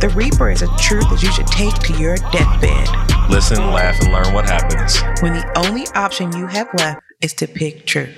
The Reaper is a truth that you should take to your deathbed Listen, laugh, and learn what happens. when the only option you have left is to pick truth.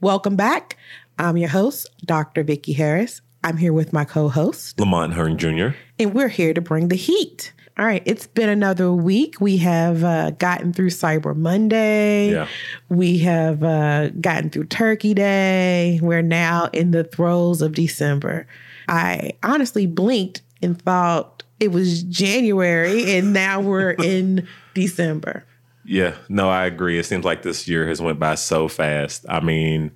Welcome back. I'm your host, Dr. Vicki Harris. I'm here with my co-host, Lamont Hearn Jr. and we're here to bring the heat. All right, it's been another week. We have uh, gotten through Cyber Monday. Yeah. We have uh, gotten through Turkey Day. We're now in the throes of December. I honestly blinked and thought it was January, and now we're in December. Yeah, no, I agree. It seems like this year has went by so fast. I mean,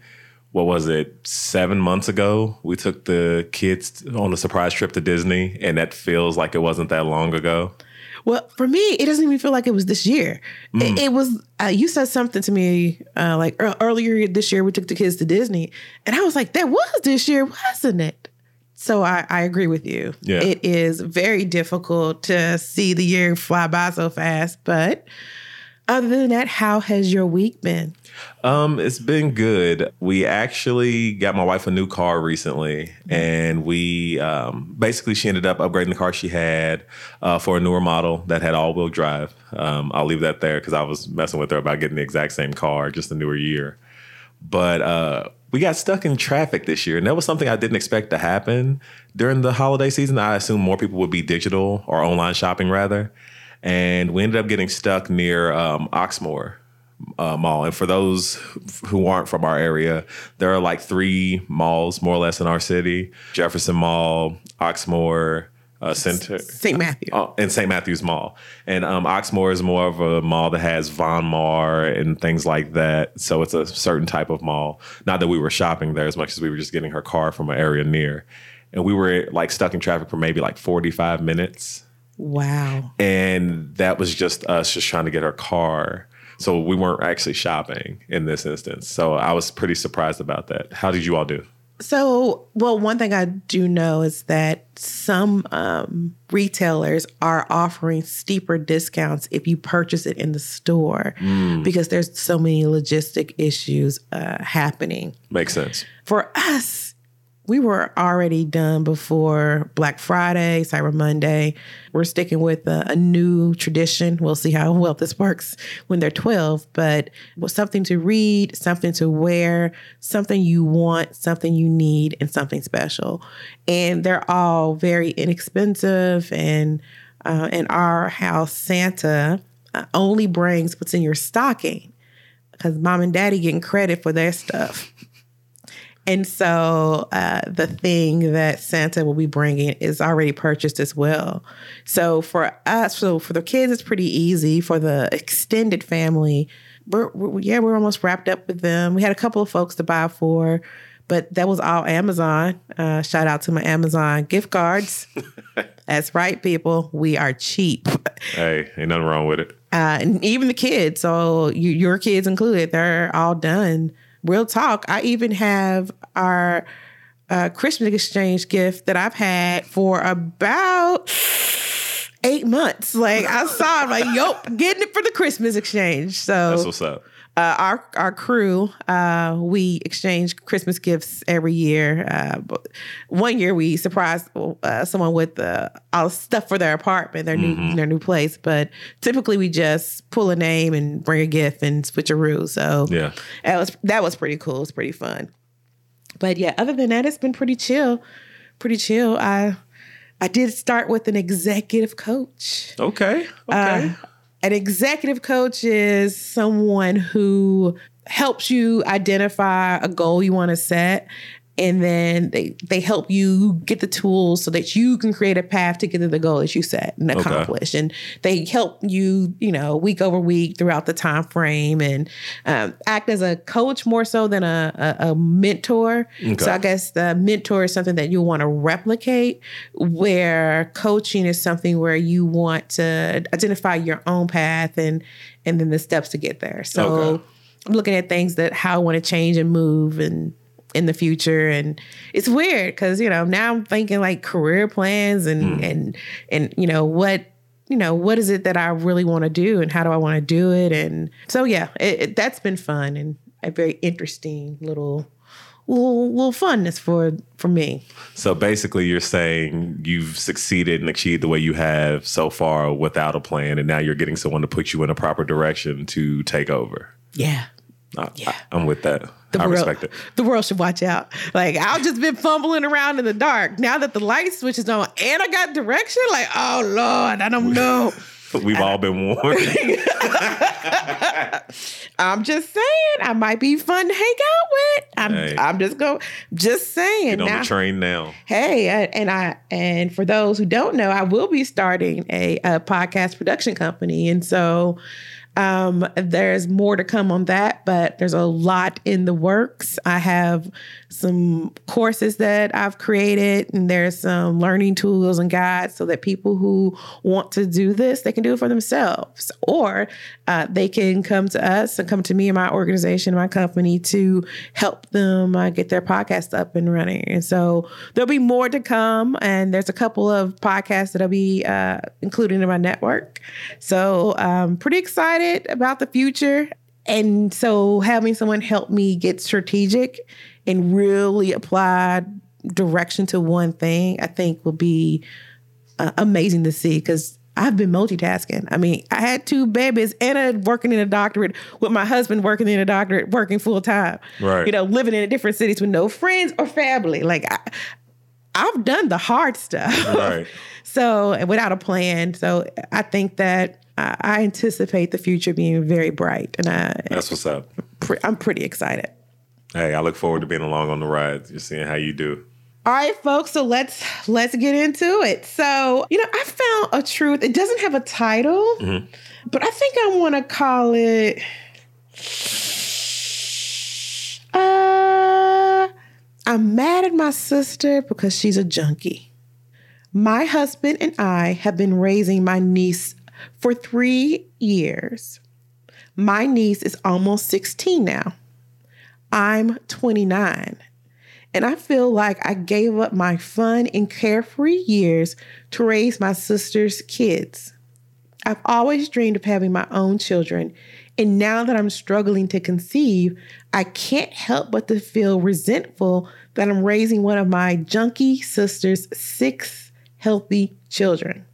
what was it? Seven months ago, we took the kids on a surprise trip to Disney, and that feels like it wasn't that long ago. Well, for me, it doesn't even feel like it was this year. It, it was. Uh, you said something to me uh, like earlier this year. We took the kids to Disney, and I was like, "That was this year, wasn't it?" So I, I agree with you. Yeah. It is very difficult to see the year fly by so fast. But other than that, how has your week been? Um, it's been good. We actually got my wife a new car recently, and we um, basically she ended up upgrading the car she had uh, for a newer model that had all-wheel drive. Um, I'll leave that there because I was messing with her about getting the exact same car, just a newer year. But uh, we got stuck in traffic this year, and that was something I didn't expect to happen during the holiday season. I assumed more people would be digital or online shopping rather, and we ended up getting stuck near um, Oxmoor uh, Mall. And for those who aren't from our area, there are like three malls more or less in our city: Jefferson Mall, Oxmoor. Uh, Center, St. Matthew. Oh, and St. Matthew's Mall. And um, Oxmoor is more of a mall that has Von Maur and things like that. So it's a certain type of mall. Not that we were shopping there as much as we were just getting her car from an area near. And we were like stuck in traffic for maybe like 45 minutes. Wow. And that was just us just trying to get her car. So we weren't actually shopping in this instance. So I was pretty surprised about that. How did you all do? So, well, one thing I do know is that some um, retailers are offering steeper discounts if you purchase it in the store because there's so many logistic issues uh, happening. Makes sense. For us, we were already done before Black Friday, Cyber Monday. We're sticking with a, a new tradition. We'll see how well this works when they're 12, but something to read, something to wear, something you want, something you need, and something special. And they're all very inexpensive. And uh, in our house, Santa uh, only brings what's in your stocking because mom and daddy getting credit for their stuff. And so uh, the thing that Santa will be bringing is already purchased as well. So for us, so for the kids, it's pretty easy. For the extended family, we're, we're yeah, we're almost wrapped up with them. We had a couple of folks to buy for, but that was all Amazon. Uh, shout out to my Amazon gift cards. That's right, people. We are cheap. Hey, ain't nothing wrong with it. Uh, and even the kids, so you, your kids included, they're all done. Real talk. I even have our uh, Christmas exchange gift that I've had for about eight months. Like I saw, I'm like, "Yup, getting it for the Christmas exchange." So That's what's up. Uh, our our crew, uh, we exchange Christmas gifts every year. Uh, one year we surprised uh, someone with uh, all the stuff for their apartment, their new their new place. But typically we just pull a name and bring a gift and switch a switcheroo. So Yeah. that was that was pretty cool. It's pretty fun. But yeah, other than that, it's been pretty chill. Pretty chill. I I did start with an executive coach. Okay. Okay. An executive coach is someone who helps you identify a goal you want to set and then they they help you get the tools so that you can create a path to get to the goal that you set and accomplish and they help you you know week over week throughout the time frame and um, act as a coach more so than a, a, a mentor Okay. so i guess the mentor is something that you want to replicate where coaching is something where you want to identify your own path and and then the steps to get there so Okay. I'm looking at things that how I want to change and move and in the future and it's weird because you know now I'm thinking like career plans and hmm. and and you know what you know what is it that I really want to do and how do I want to do it and so yeah it, it- that's been fun and a very interesting little little little funness for for me So basically, you're saying you've succeeded and achieved the way you have so far without a plan, and now you're getting someone to put you in a proper direction to take over. yeah I, Yeah. I, am with that. The I world, respect it. the world should watch out. Like I've just been fumbling around in the dark. Now that the light switch is on and I got direction, like oh lord, I don't know. We've all been warned. I'm just saying, I might be fun to hang out with. I'm, Hey. I'm just go, just saying. Get on now, the train now. hey, uh, and I, and for those who don't know, I will be starting a, a podcast production company, and so um, there's more to come on that. But there's a lot in the works. I have some courses that I've created, and there's some learning tools and guides so that people who want to do this, they can do it for themselves, or uh, they can come to us and come to me and my organization, my company, to help them uh, get their podcast up and running. And so there'll be more to come, and there's a couple of podcasts that I'll be uh, included in my network. So I'm pretty excited about the future. And so having someone help me get strategic and really apply direction to one thing, I think will be uh, amazing to see because I've been multitasking. I mean, I had two babies and a working in a doctorate with my husband working in a doctorate, working full time. Right. You know, living in different cities with no friends or family. Like I, I've done the hard stuff. Right. so and without a plan. So I think that I, I anticipate the future being very bright, and I, That's what's up. pre- I'm pretty excited. Hey, I look forward to being along on the ride. Just seeing how you do. All right, folks. So let's let's get into it. So you know, I found a truth. It doesn't have a title, but I think I want to call it. Uh, I'm mad at my sister because she's a junkie. My husband and I have been raising my niece for three years. My niece is almost 16 now. I'm 29. And I feel like I gave up my fun and carefree years to raise my sister's kids. I've always dreamed of having my own children. And now that I'm struggling to conceive, I can't help but to feel resentful that I'm raising one of my junkie sister's six healthy children.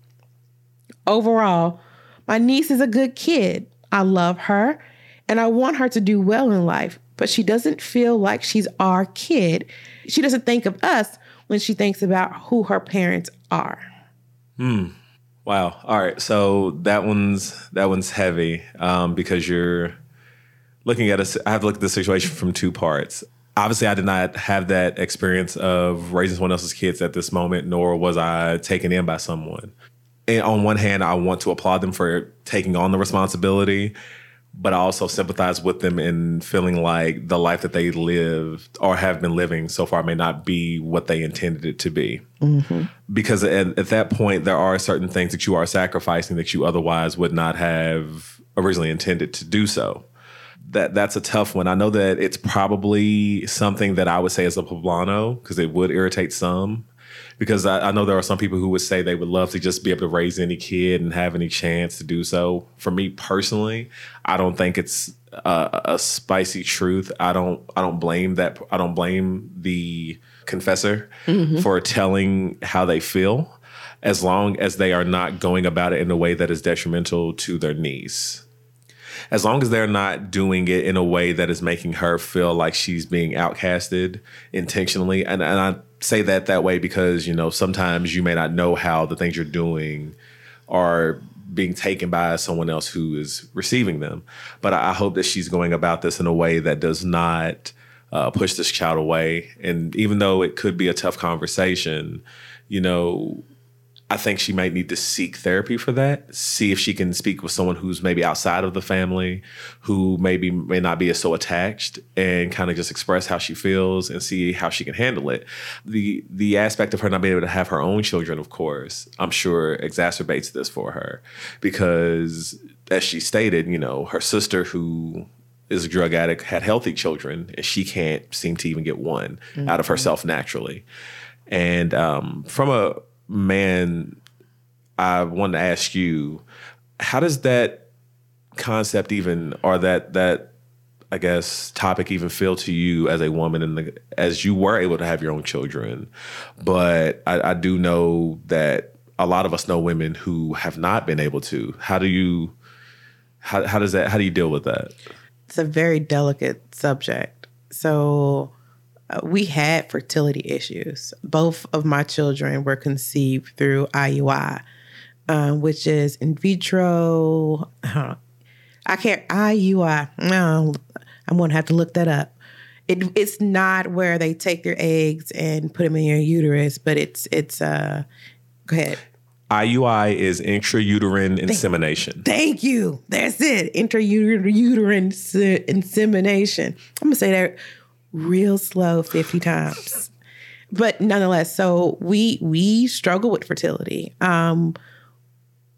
Overall, my niece is a good kid. I love her and I want her to do well in life, but she doesn't feel like she's our kid. She doesn't think of us when she thinks about who her parents are. Wow. All right. So that one's that one's heavy um, because you're looking at us. I have looked at the situation from two parts. Obviously, I did not have that experience of raising someone else's kids at this moment, nor was I taken in by someone. And on one hand, I want to applaud them for taking on the responsibility, but I also sympathize with them in feeling like the life that they lived or have been living so far may not be what they intended it to be. Mm-hmm. Because at, at that point there are certain things that you are sacrificing that you otherwise would not have originally intended to do so. That that's a tough one. I know that it's probably something that i would say is a poblano because it would irritate some because I, I know there are some people who would say they would love to just be able to raise any kid and have any chance to do so. For me personally i don't think it's a, a spicy truth. I don't i don't blame that i don't blame the confessor mm-hmm. for telling how they feel as long as they are not going about it in a way that is detrimental to their niece. As long as they're not doing it in a way that is making her feel like she's being outcasted intentionally and, and i say that that way because you know sometimes you may not know how the things you're doing are being taken by someone else who is receiving them but i hope that she's going about this in a way that does not uh, push this child away. And even though it could be a tough conversation, you know, I think she might need to seek therapy for that. See if she can speak with someone who's maybe outside of the family, who maybe may not be as so attached, and kind of just express how she feels and see how she can handle it. The the aspect of her not being able to have her own children, of course, I'm sure exacerbates this for her because, as she stated, you know, her sister who is a drug addict had healthy children, and she can't seem to even get one mm-hmm. out of herself naturally. And um, from a man, I want to ask you, how does that concept even, or that that I guess topic even feel to you as a woman, and as you were able to have your own children, but I, I do know that a lot of us know women who have not been able to. How do you? How, how does that? How do you deal with that? It's a very delicate subject. So uh, we had fertility issues. Both of my children were conceived through IUI, um, which is in vitro. Uh, I can't IUI. No, I'm gonna have to look that up. It, it's not where they take their eggs and put them in your uterus, but it's it's uh. Go ahead. IUI is intrauterine insemination. Thank you. That's it. Intrauterine insemination. I'm gonna say that real slow 50 times. But nonetheless, so we we struggle with fertility. Um,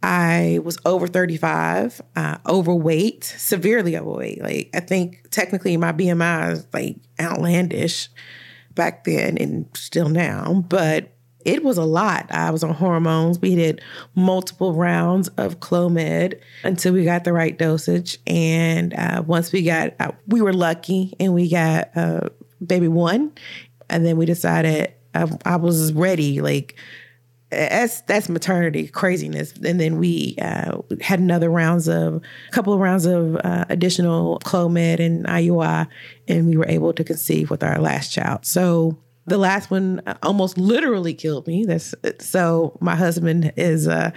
I was over 35, uh, overweight, severely overweight. Like I think technically my BMI is like outlandish back then and still now, but it was a lot. I was on hormones. We did multiple rounds of Clomid until we got the right dosage. And uh, once we got, uh, we were lucky and we got uh, baby one. And then we decided I, um, I was ready. Like, that's that's maternity craziness. And then we uh, had another rounds of a couple of rounds of uh, additional Clomid and IUI, and we were able to conceive with our last child. So the last one almost literally killed me. That's so my husband is uh,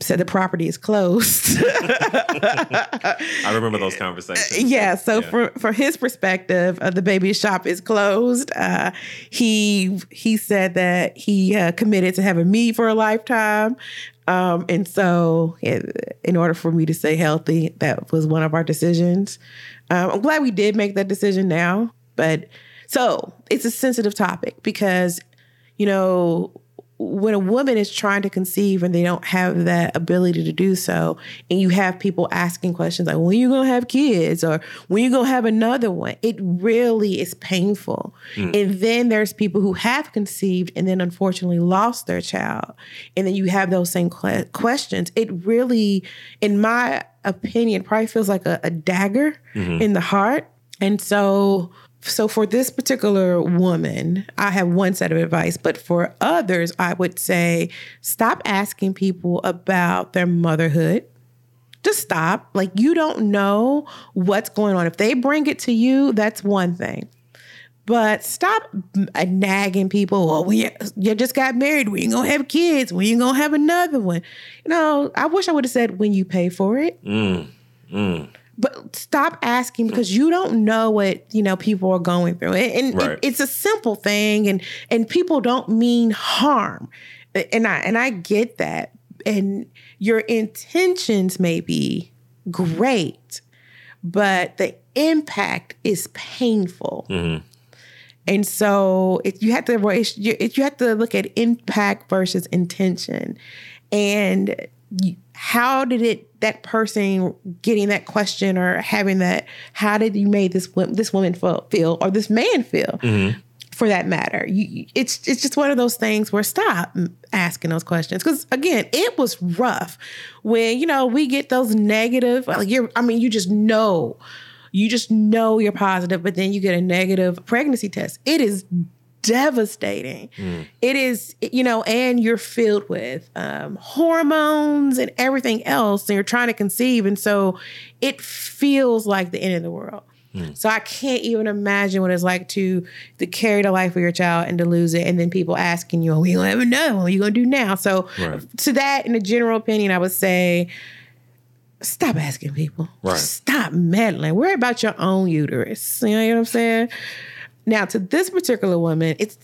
said the property is closed. I remember those conversations. Yeah. So yeah. for for his perspective, uh, the baby shop is closed. Uh, he he said that he uh, committed to having me for a lifetime. Um, and so, in order for me to stay healthy, that was one of our decisions. Um, I'm glad we did make that decision now, but so it's a sensitive topic because, you know, when a woman is trying to conceive and they don't have that ability to do so, and you have people asking questions like, when you gonna have kids or when you gonna have another one, it really is painful. Mm. And then there's people who have conceived and then unfortunately lost their child. And then you have those same questions. It really, in my opinion, probably feels like a, a dagger mm-hmm. in the heart. And so so for this particular woman, I have one set of advice, but for others, I would say stop asking people about their motherhood. Just stop. Like you don't know what's going on. If they bring it to you, that's one thing. But stop nagging people. Well, we you just got married. We ain't gonna have kids. We ain't gonna have another one. You know, I wish I would have said when you pay for it. Mm, mm but stop asking because you don't know what you know people are going through. And, and right. it, it's a simple thing and and people don't mean harm. And i and i get that. And your intentions may be great but the impact is painful. Mm-hmm. and so if you have to if you have to look at impact versus intention. And how did it that person getting that question or having that how did you make this this woman feel or this man feel mm-hmm. for that matter? You, it's it's just one of those things where stop asking those questions. Because again it was rough when you know we get those negative like you're i mean you just know you just know you're positive but then you get a negative pregnancy test. It is devastating. Mm. It is, you know, and you're filled with um, hormones and everything else, and you're trying to conceive. And so it feels like the end of the world. Mm. So I can't even imagine what it's like to to carry the life of your child and to lose it, and then people asking you, "Oh, we don't have another What are you gonna do now?" So right. to that, in a general opinion, I would say, stop asking people. Right. Stop meddling. Worry about your own uterus. You know what I'm saying? Now, to this particular woman, it's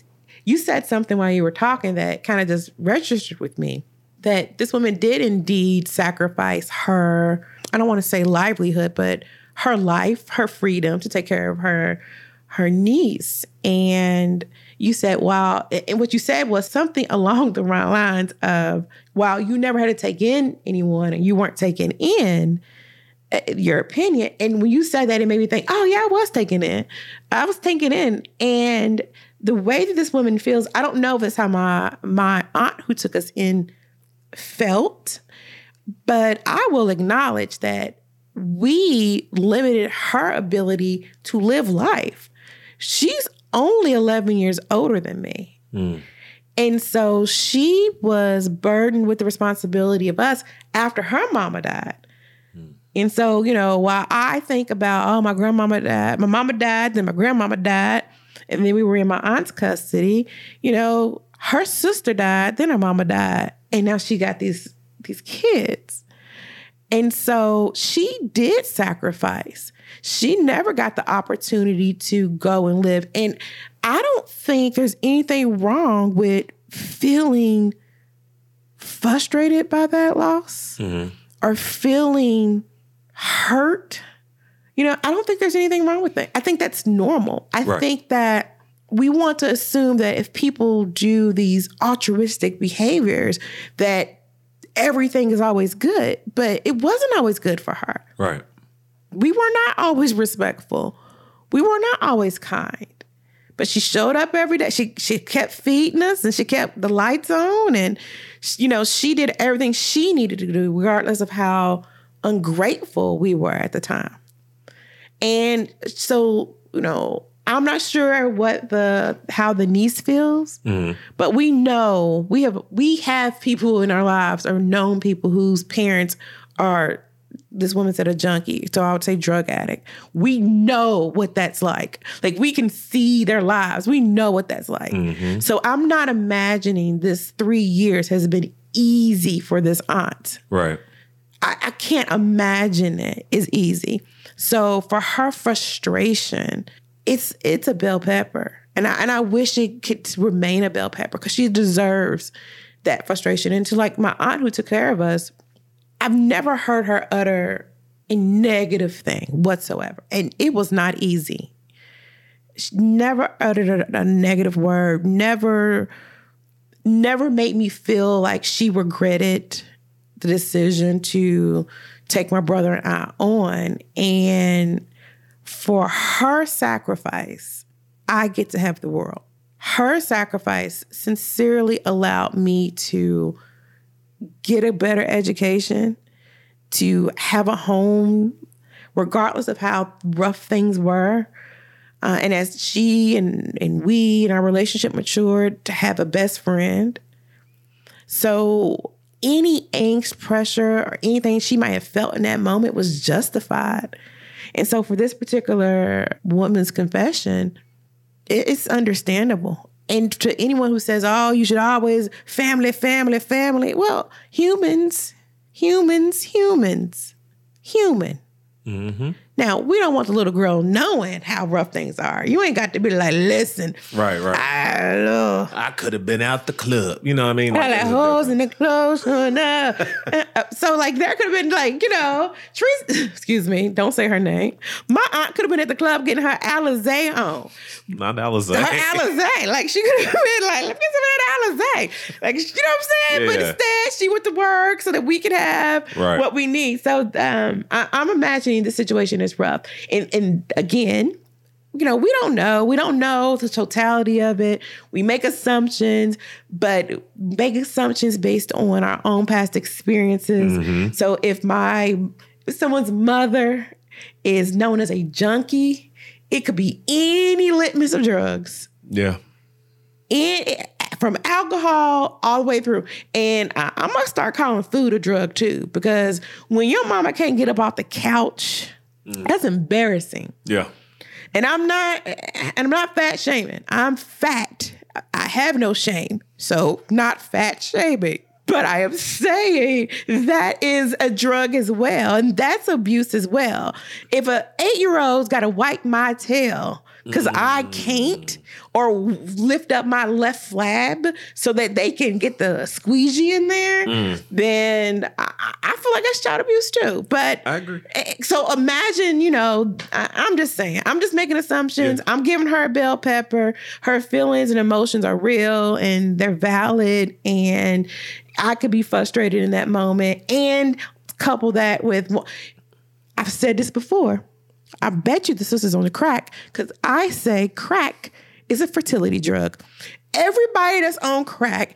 you said something while you were talking that kind of just registered with me that this woman did indeed sacrifice her, I don't want to say livelihood, but her life, her freedom to take care of her her niece. And you said, wow, and what you said was something along the lines of, while you never had to take in anyone and you weren't taken in, your opinion. And when you said that, it made me think, oh, yeah, I was taken in. I was taken in. And the way that this woman feels, I don't know if it's how my my aunt who took us in felt, but I will acknowledge that we limited her ability to live life. She's only 11 years older than me. Mm. And so she was burdened with the responsibility of us after her mama died. And so, you know, while I think about, oh, my grandmama died, my mama died, then my grandmama died, and then we were in my aunt's custody. You know, her sister died, then her mama died, and now she got these these kids. And so she did sacrifice. She never got the opportunity to go and live. And I don't think there's anything wrong with feeling frustrated by that loss mm-hmm. or feeling hurt you know, I don't think there's anything wrong with it. I think that's normal. I right. think that we want to assume that if people do these altruistic behaviors, that everything is always good, but it wasn't always good for her. Right. We were not always respectful. We were not always kind. But she showed up every day. She she kept feeding us and she kept the lights on and you know, she did everything she needed to do regardless of how ungrateful we were at the time. And so, you know, I'm not sure what the how the niece feels, mm-hmm. but we know we have we have people in our lives or known people whose parents are this woman said a junkie, so I would say drug addict. We know what that's like. Like we can see their lives. We know what that's like. Mm-hmm. So I'm not imagining this three years has been easy for this aunt. Right. I, I can't imagine it is easy. So for her frustration, it's it's a bell pepper. And I and I wish it could remain a bell pepper because she deserves that frustration. And to like my aunt who took care of us, I've never heard her utter a negative thing whatsoever. And it was not easy. She never uttered a, a negative word, never never made me feel like she regretted the decision to take my brother and I on. And for her sacrifice, I get to have the world. Her sacrifice sincerely allowed me to get a better education, to have a home, regardless of how rough things were. Uh, and as she and, and we and our relationship matured, to have a best friend. So any angst, pressure, or anything she might have felt in that moment was justified. And so for this particular woman's confession, it's understandable. And to anyone who says, oh, you should always family, family, family, well, humans, humans, humans, human. Mm-hmm. Now, we don't want the little girl knowing how rough things are. You ain't got to be like, listen. Right, right. I, uh, I could have been out the club. You know what I mean? Like, like hoes in the clothes. Uh, so, like, there could have been, like, you know, Teresa, excuse me, don't say her name. My aunt could have been at the club getting her Alizé on. Not Alizé. Her Alizé. Like, she could have been like, let me get some of that Alizé. Like, you know what I'm saying? Yeah. But instead, she went to work so that we could have right. what we need. So, um, I, I'm imagining the situation is rough. And, and again, you know, we don't know. We don't know the totality of it. We make assumptions, but make assumptions based on our own past experiences. Mm-hmm. So if my if someone's mother is known as a junkie, it could be any litmus of drugs. Yeah. From alcohol all the way through. And I, I'm gonna start calling food a drug too, because when your mama can't get up off the couch Mm. That's embarrassing. Yeah. And I'm not and I'm not fat shaming. I'm fat. I have no shame. So not fat shaming. But I am saying that is a drug as well. And that's abuse as well. If an eight-year-old's gotta wipe my tail because I can't or lift up my left flab so that they can get the squeegee in there, then I, I feel like that's child abuse too. But I agree. eh, so imagine, you know, I, I'm just saying, I'm just making assumptions. I'm giving her a bell pepper. Her feelings and emotions are real and they're valid. And I could be frustrated in that moment. And couple that with, I've said this before. I bet you the sister's on the crack because I say crack is a fertility drug. Everybody that's on crack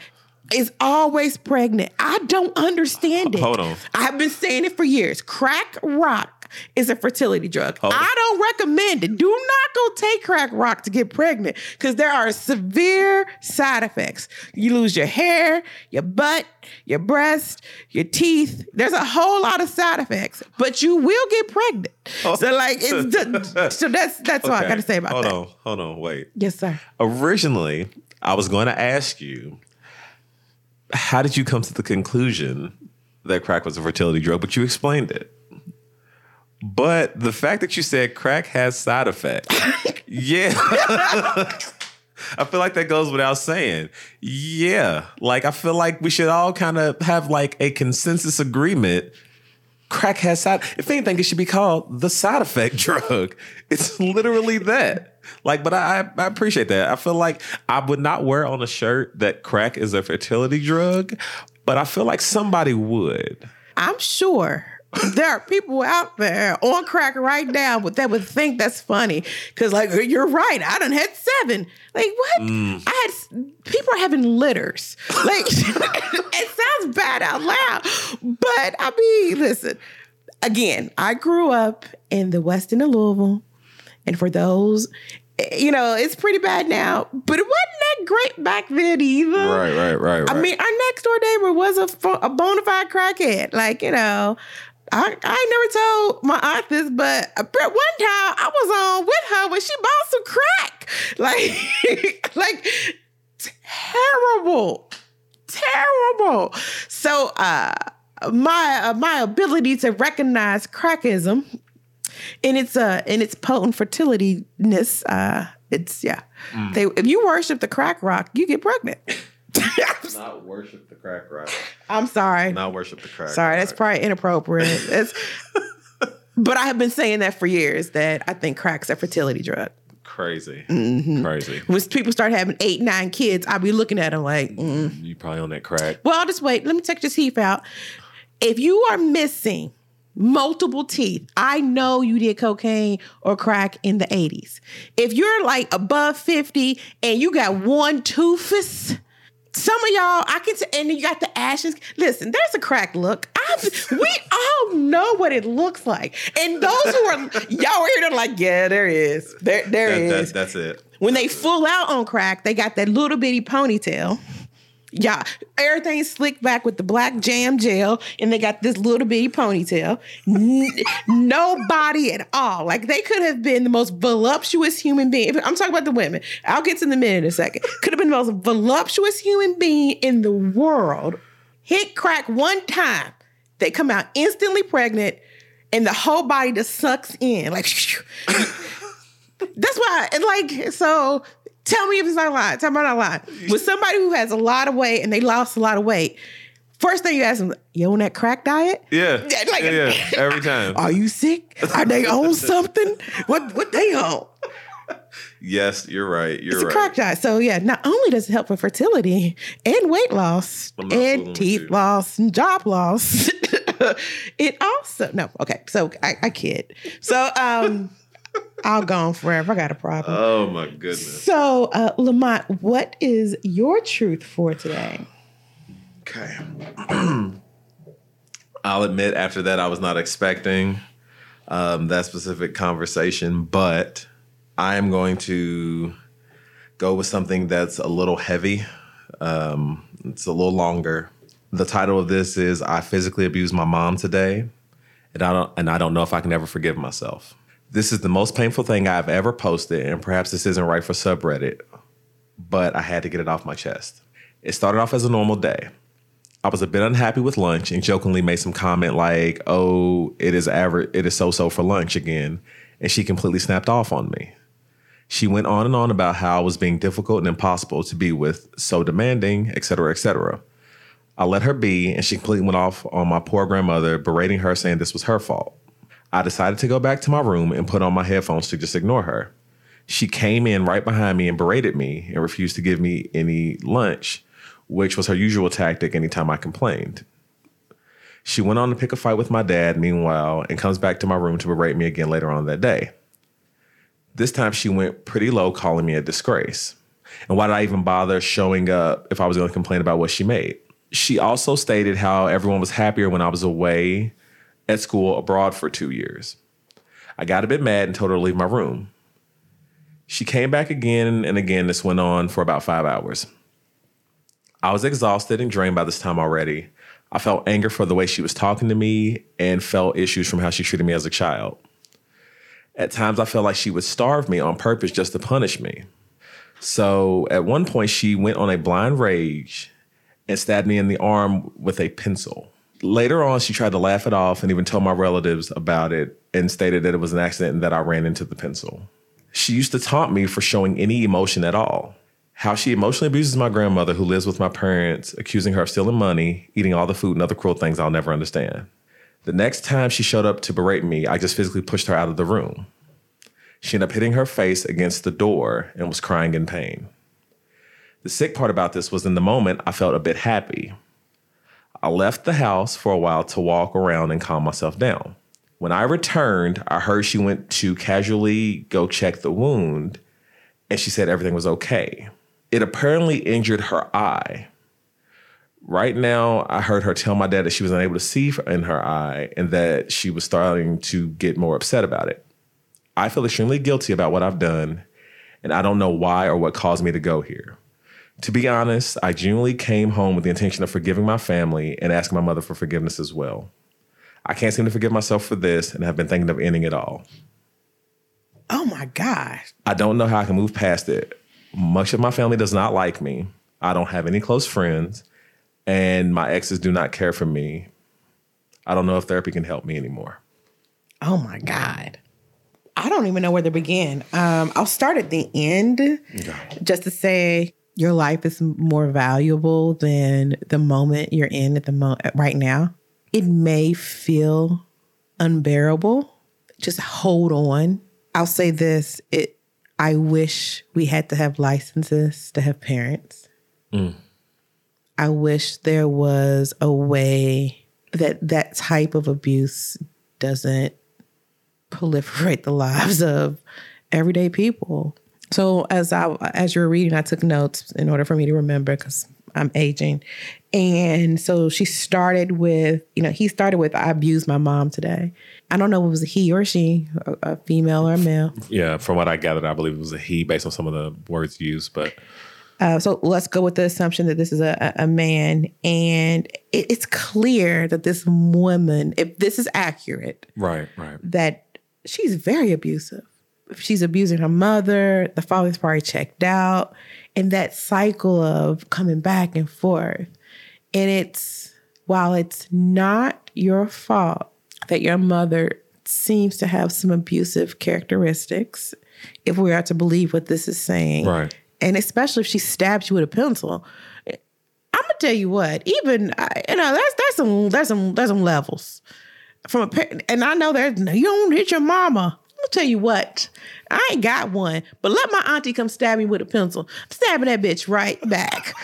is always pregnant. I don't understand it. Hold on. I've been saying it for years. Crack rock is a fertility drug. Hold on. I don't recommend it. Do not go take crack rock to get pregnant because there are severe side effects. You lose your hair, your butt, your breast, your teeth. There's a whole lot of side effects, but you will get pregnant. Oh. So like it's the, so that's that's all I got to say about hold that. on, hold on, wait. Yes, sir. Originally, I was going to ask you, how did you come to the conclusion that crack was a fertility drug? But you explained it. But the fact that you said crack has side effects, yeah. I feel like that goes without saying. Yeah. Like, I feel like we should all kind of have like a consensus agreement. Crack has side. If anything, it should be called the side effect drug. It's literally that. Like, but I, I appreciate that. I feel like I would not wear on a shirt that crack is a fertility drug, but I feel like somebody would. I'm sure there are people out there on crack right now, but that would think that's funny. Cause like you're right, I done had seven. Like what? Mm. I had people are having litters. Like it sounds bad out loud, but I mean, listen. Again, I grew up in the west end of Louisville, and for those. You know, it's pretty bad now, but it wasn't that great back then either. Right, right, right, I mean, our next door neighbor was a, a bona fide crackhead. Like, you know, I, I never told my aunt this, but uh, one time I was on with her when she bought some crack. Like, like terrible, terrible. So, uh, my uh, my ability to recognize crackism in its uh in its potent fertilityness, uh, it's yeah. They if you worship the crack rock, you get pregnant. Not worship the crack rock. I'm sorry. Not worship the crack. Sorry, that's probably inappropriate. It's, but I have been saying that for years that I think crack's a fertility drug. crazy. Mm-hmm. Crazy. When people start having eight, nine kids, I'll be looking at them like, mm. You probably on that crack. well, I'll just wait. Let me take your teeth out. If you are missing multiple teeth, I know you did cocaine or crack in the 80s. If you're like above 50 and you got one tooth, some of y'all, I can, t- and you got the ashes. Listen, there's a crack look. I've, we all know what it looks like. And those who are, y'all are here, they're like, yeah, there is. There, there That- that- is. that's it. When they full out on crack, they got that little bitty ponytail. Yeah, everything's slicked back with the black jam gel, and they got this little bitty ponytail. N- no body at all. Like they could have been the most voluptuous human being. I'm talking about the women. I'll get to the men in a second. Could have been the most voluptuous human being in the world. Hit crack one time, they come out instantly pregnant, and the whole body just sucks in. Like that's why, and like, so tell me if it's not lying. Tell me I'm not lying. With somebody who has a lot of weight and they lost a lot of weight, first thing you ask them, you on that crack diet? Yeah. Yeah, like- yeah, yeah. Every time. Are you sick? Are they on something? What what they on? yes, you're right. You're It's a right. crack diet. So yeah, not only does it help with fertility and weight loss I'm not fooling and teeth loss and job loss, it also no, okay. So I, I kid. So um I'll go on forever. I got a problem. Oh my goodness. So, uh, Lamont, what is your truth for today? Okay. I'll admit after that I was not expecting um, that specific conversation, but I am going to go with something that's a little heavy. Um, it's a little longer. The title of this is "I physically abused my mom today, and I don't and I don't know if I can ever forgive myself." This is the most painful thing I've ever posted, and perhaps this isn't right for subreddit, but I had to get it off my chest. It started off as a normal day. I was a bit unhappy with lunch and jokingly made some comment like, "Oh, it is average. It is so-so for lunch again," and she completely snapped off on me. She went on and on about how I was being difficult and impossible to be with, so demanding, etc., etc. I let her be, and she completely went off on my poor grandmother, berating her, saying this was her fault. I decided to go back to my room and put on my headphones to just ignore her. She came in right behind me and berated me and refused to give me any lunch, which was her usual tactic anytime I complained. She went on to pick a fight with my dad, meanwhile, and comes back to my room to berate me again later on that day. This time she went pretty low, calling me a disgrace. And why did I even bother showing up if I was going to complain about what she made? She also stated how everyone was happier when I was away at school abroad for two years. I got a bit mad and told her to leave my room. She came back again and again. This went on for about five hours. I was exhausted and drained by this time already. I felt anger for the way she was talking to me and felt issues from how she treated me as a child. At times, I felt like she would starve me on purpose just to punish me. So at one point, she went on a blind rage and stabbed me in the arm with a pencil. Later on, she tried to laugh it off and even told my relatives about it and stated that it was an accident and that I ran into the pencil. She used to taunt me for showing any emotion at all. How she emotionally abuses my grandmother, who lives with my parents, accusing her of stealing money, eating all the food, and other cruel things I'll never understand. The next time she showed up to berate me, I just physically pushed her out of the room. She ended up hitting her face against the door and was crying in pain. The sick part about this was in the moment, I felt a bit happy. I left the house for a while to walk around and calm myself down. When I returned, I heard she went to casually go check the wound and she said everything was okay. It apparently injured her eye. Right now, I heard her tell my dad that she was unable to see in her eye and that she was starting to get more upset about it. I feel extremely guilty about what I've done, and I don't know why or what caused me to go here. To be honest, I genuinely came home with the intention of forgiving my family and asking my mother for forgiveness as well. I can't seem to forgive myself for this and have been thinking of ending it all. Oh my gosh. I don't know how I can move past it. Much of my family does not like me. I don't have any close friends, and my exes do not care for me. I don't know if therapy can help me anymore. Oh my God. I don't even know where to begin. Um, I'll start at the end okay. just to say your life is more valuable than the moment you're in at the moment right now. It may feel unbearable. Just hold on. I'll say this, it I wish we had to have licenses to have parents. Mm. I wish there was a way that that type of abuse doesn't proliferate the lives of everyday people. So as I as you're reading, I took notes in order for me to remember because I'm aging. And so she started with, you know, he started with I abused my mom today. I don't know if it was a he or she, a, a female or a male. Yeah, from what I gathered, I believe it was a he based on some of the words used, but uh, so let's go with the assumption that this is a, a man, and it, it's clear that this woman, if this is accurate, right, right, that she's very abusive. She's abusing her mother. The father's probably checked out. And that cycle of coming back and forth. And it's, while it's not your fault that your mother seems to have some abusive characteristics, if we are to believe what this is saying. Right. And especially if she stabs you with a pencil. I'm gonna tell you what, even you know, that's there's some that's some there's some levels from a parent, and I know there's you don't hit your mama. I'll tell you what, I ain't got one, but let my auntie come stab me with a pencil. stabbing that bitch right back.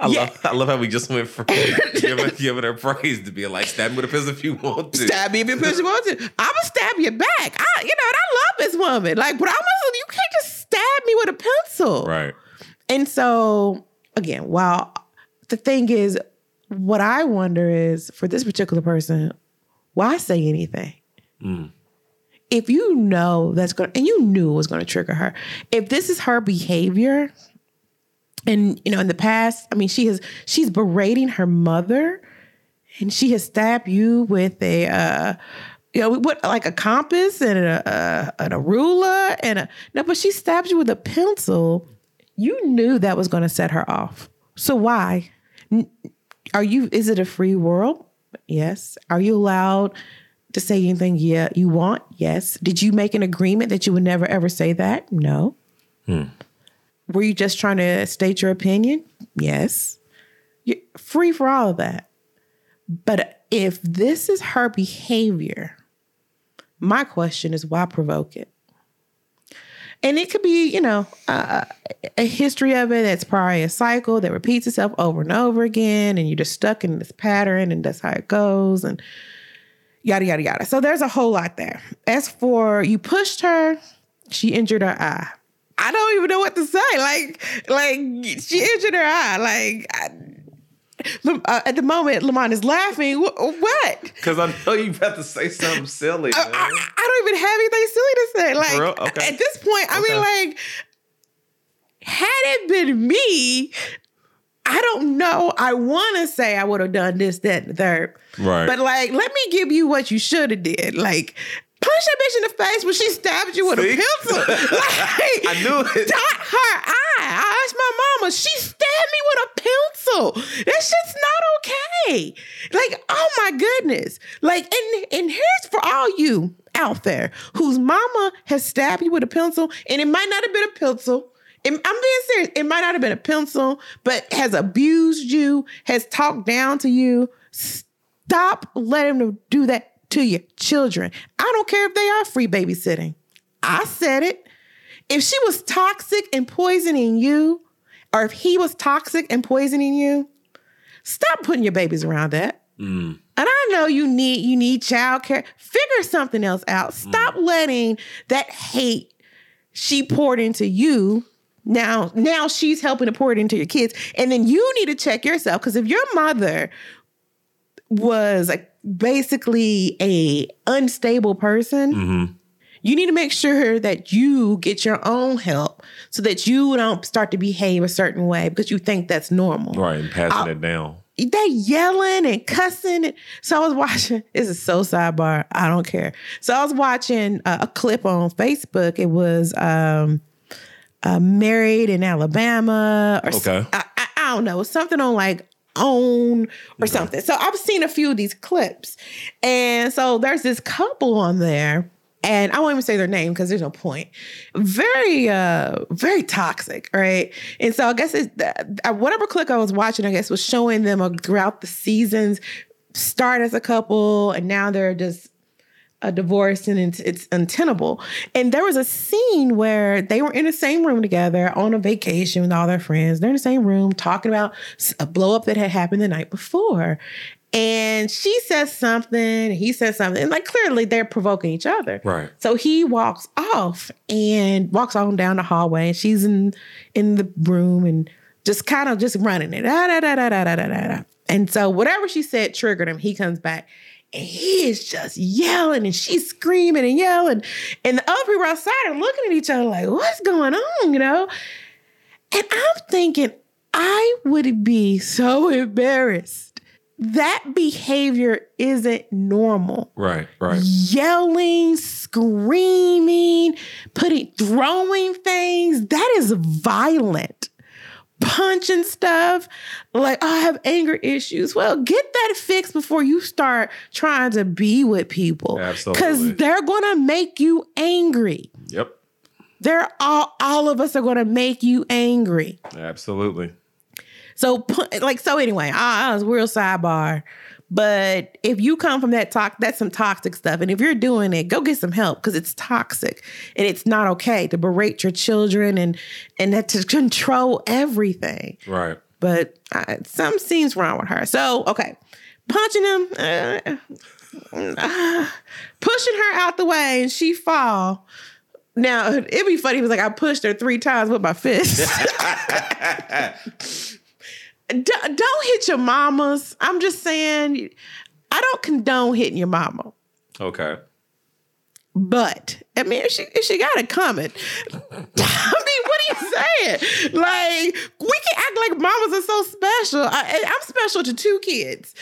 I yeah. love I love how we just went from giving, giving her praise to be like, stab me with a pencil if you want to. Stab me if you want to. I'ma stab you back. I, you know, and I love this woman. Like, but I'm also, you can't just stab me with a pencil. Right. And so, again, while the thing is, what I wonder is for this particular person, why say anything? Mm. If you know that's going to, and you knew it was going to trigger her, if this is her behavior, and you know, in the past, I mean, she has, she's berating her mother and she has stabbed you with a, uh, you know, what like a compass and a, a, and a ruler and a no, but she stabs you with a pencil. You knew that was going to set her off. So why? Are you? Is it a free world? Yes. Are you allowed to say anything yeah you want? Yes. Did you make an agreement that you would never ever say that? No. Were you just trying to state your opinion? Yes. You're free for all of that. But if this is her behavior, my question is why provoke it? And it could be, you know, uh, a history of it that's probably a cycle that repeats itself over and over again, and you're just stuck in this pattern, and that's how it goes, and yada, yada, yada. So there's a whole lot there. As for you pushed her, she injured her eye. I don't even know what to say. Like, like she injured her eye. Like, I, uh, at the moment, Lamont is laughing. Wh- What? Because I know you about to say something silly. I, man. I, I don't even have anything silly to say. Like? Okay. at this point, I mean, like, had it been me, I don't know. I want to say I would have done this, that, and the third. Right. But like, let me give you what you should have did. Like, punch that bitch in the face when she stabbed you with See? a pencil. like, I knew it. Dot her eye. I asked my mama. She stabbed me with a pencil. That shit's not okay. Like, oh my goodness. Like, and and here's for all you out there whose mama has stabbed you with a pencil, and it might not have been a pencil. It- I'm being serious. It might not have been a pencil, but has abused you, has talked down to you. Stop letting them do that to your children. I don't care if they are free babysitting. I said it. If she was toxic and poisoning you, or if he was toxic and poisoning you, stop putting your babies around that. Mm. And I know you need you need childcare. Figure something else out. Stop mm. letting that hate she poured into you. Now, now she's helping to pour it into your kids. And then you need to check yourself. Because if your mother was like basically a unstable person, you need to make sure that you get your own help so that you don't start to behave a certain way because you think that's normal. right, and passing it down. They yelling and cussing. So I was watching. This is so sidebar. I don't care. So I was watching a, a clip on Facebook. It was um, uh, married in Alabama or Okay. I, I, I don't know. Something on like OWN or something. So I've seen a few of these clips, and so there's this couple on there. And I won't even say their name because there's no point. Very, uh, very toxic, right? And so I guess it's uh, whatever clip I was watching, I guess was showing them uh, throughout the seasons start as a couple, and now they're just a divorce and it's, it's untenable. And there was a scene where they were in the same room together on a vacation with all their friends. They're in the same room talking about a blowup that had happened the night before. And she says something, he says something. And like clearly they're provoking each other. Right. So he walks off and walks on down the hallway and she's in in the room and just kind of just running it. Da, da, da, da, da, da, da, da. And so whatever she said triggered him. He comes back and he is just yelling and she's screaming and yelling. And the other people outside are looking at each other like, what's going on? You know? And I'm thinking, I would be so embarrassed. That behavior isn't normal Right, right. yelling, screaming, putting, throwing things. That is violent. Punching stuff. Like, I have anger issues. Well, get that fixed before you start trying to be with people. Absolutely. Because they're going to make you angry. Yep, They're all, all of us are going to make you angry. absolutely. So, like, so anyway, I, I was real sidebar. But if you come from that talk, that's some toxic stuff. And if you're doing it, go get some help because it's toxic and it's not okay to berate your children and and that to control everything. Right. But uh, some seems wrong with her. So okay, punching him, uh, uh, pushing her out the way, and she fall. Now it'd be funny. If it was like I pushed her three times with my fist. D- don't hit your mamas. I'm just saying, I don't condone hitting your mama. Okay. But I mean, if she if she got it coming, I mean, what are you saying? Like we can act like mamas are so special. I, I'm special to two kids.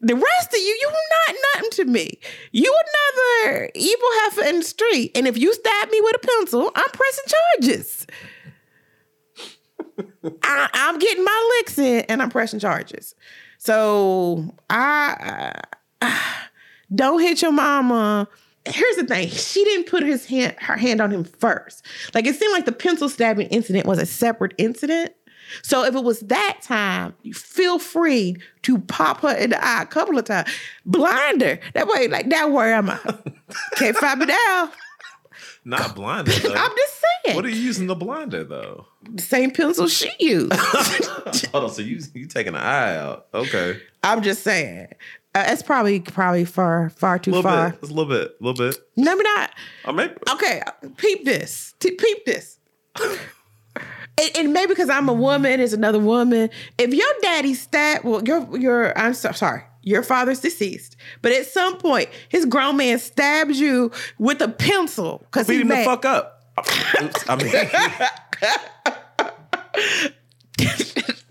The rest of you, you not nothing to me. You another evil heifer in the street, and if you stab me with a pencil, I'm pressing charges. I, I'm getting my licks in, and I'm pressing charges. So I. Don't hit your mama. Here's the thing. She didn't put his hand her hand on him first. Like it seemed like the pencil stabbing incident was a separate incident. So if it was that time, you feel free to pop her in the eye a couple of times. Blind her. That way, like, that where am I? Can't find me now. Not blinder though. I'm just saying. what are you using the blinder though? the same pencil she used. Hold on, so you you taking an eye out? Okay, I'm just saying. Uh, it's probably probably far far too little far. bit, Just a little bit, a little bit. Maybe not. Okay, peep this. Peep this. and, and maybe because I'm a woman, is another woman. If your daddy stabbed, well, your your I'm so, sorry, your father's deceased, but at some point, his grown man stabs you with a pencil because beat he him the fuck up. Oops, I mean,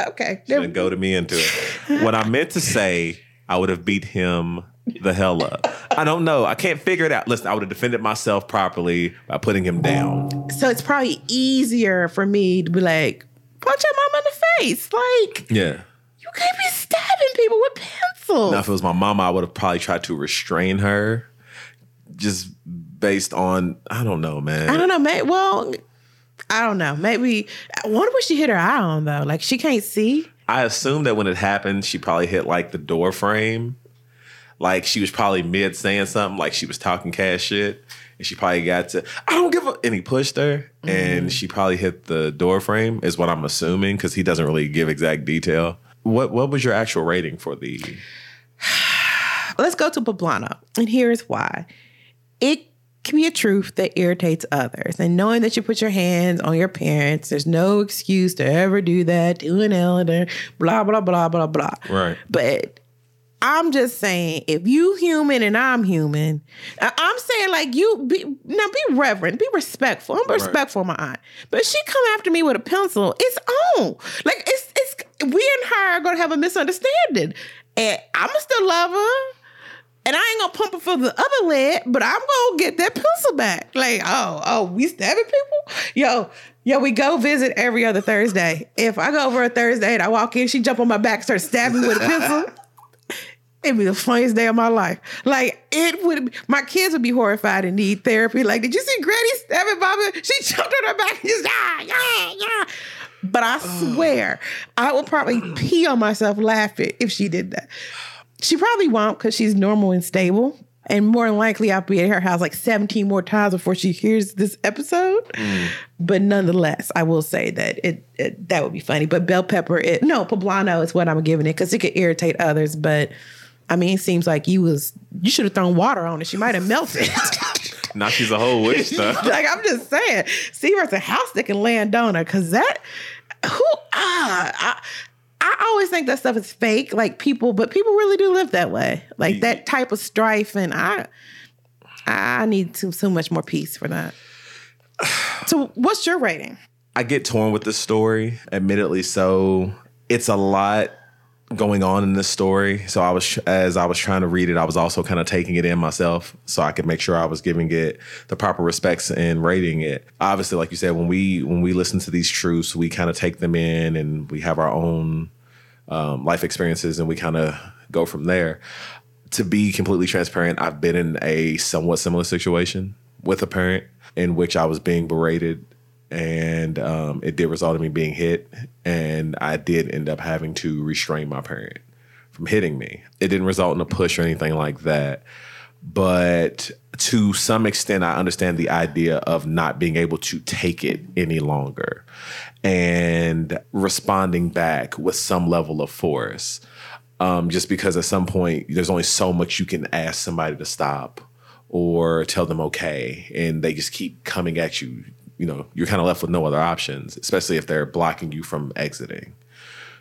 okay, and go to me into it. What I meant to say, I would have beat him the hell up. I don't know. I can't figure it out. Listen, I would have defended myself properly by putting him down. so it's probably easier for me to be like, punch your mom in the face. Like Yeah. you can't be stabbing people with pencils. Now, if it was my mama, I would have probably tried to restrain her, just based on I don't know, man. I don't know. Maybe, well, I don't know. Maybe. I wonder what she hit her eye on though. Like she can't see. I assume that when it happened, she probably hit like the door frame. Like she was probably mid saying something, like she was talking cash shit, and she probably got to I don't give a and he pushed her, and mm-hmm. she probably hit the door frame, is what I'm assuming, because he doesn't really give exact detail. What what was your actual rating for the? Let's go to Poblano, and here's why. It can be a truth that irritates others, and knowing that you put your hands on your parents, there's no excuse to ever do that to an elder. Blah blah blah blah blah. Right. But I'm just saying, if you human and I'm human, I'm saying like you be now be reverent, be respectful. I'm respectful of my aunt, but if she come after me with a pencil, it's on. Like it's it's we and her are gonna have a misunderstanding, and I'ma still love her. And I ain't gonna pump her for the other leg, but I'm gonna get that pencil back. Like, oh, oh, we stabbing people? Yo, yo, we go visit every other Thursday. If I go over a Thursday and I walk in, she jump on my back, start stabbing me with a pencil. It'd be the funniest day of my life. Like it would. My kids would be horrified and need therapy. Like, did you see Granny stabbing Bobby? She jumped on her back and just ah, yeah, yeah, yeah. But I swear, I would probably pee on myself laughing if she did that. She probably won't because she's normal and stable. And more than likely, I'll be at her house like 17 more times before she hears this episode. Mm. But nonetheless, I will say that it, it that would be funny. But bell pepper, it no poblano is what I'm giving it because it could irritate others. But I mean, it seems like you was you should have thrown water on it. She might have melted. Now she's a whole witch though. like I'm just saying, see her a house that can land on her because that who ah I, I always think that stuff is fake, like people, but people really do live that way, like that type of strife, and I I need so, so much more peace for that. So, what's your rating? I get torn with this story, admittedly so. It's a lot going on in this story. So I was as I was trying to read it, I was also kind of taking it in myself so I could make sure I was giving it the proper respects and rating it. Obviously, like you said, when we when we listen to these truths, we kind of take them in and we have our own um, life experiences and we kind of go from there. To be completely transparent, I've been in a somewhat similar situation with a parent in which I was being berated and um, it did result in me being hit. And I did end up having to restrain my parent from hitting me. It didn't result in a push or anything like that. But to some extent, I understand the idea of not being able to take it any longer and responding back with some level of force. Um, just because at some point, there's only so much you can ask somebody to stop or tell them okay, and they just keep coming at you. You know, you're kind of left with no other options, especially if they're blocking you from exiting.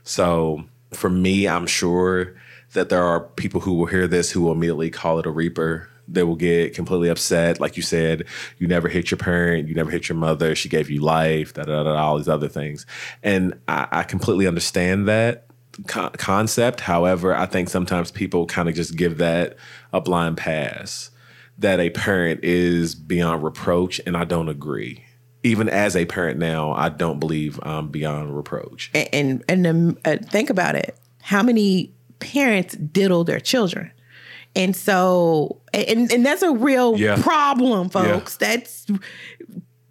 So for me, I'm sure that there are people who will hear this who will immediately call it a reaper. They will get completely upset. Like you said, you never hit your parent, you never hit your mother, she gave you life, da da da, all these other things. And I, I completely understand that co- concept. However, I think sometimes people kind of just give that a blind pass that a parent is beyond reproach, and I don't agree. Even as a parent now, I don't believe I'm beyond reproach. And and, and um, uh, think about it. How many parents diddle their children? And so, and, and that's a real Yeah. problem, folks. That's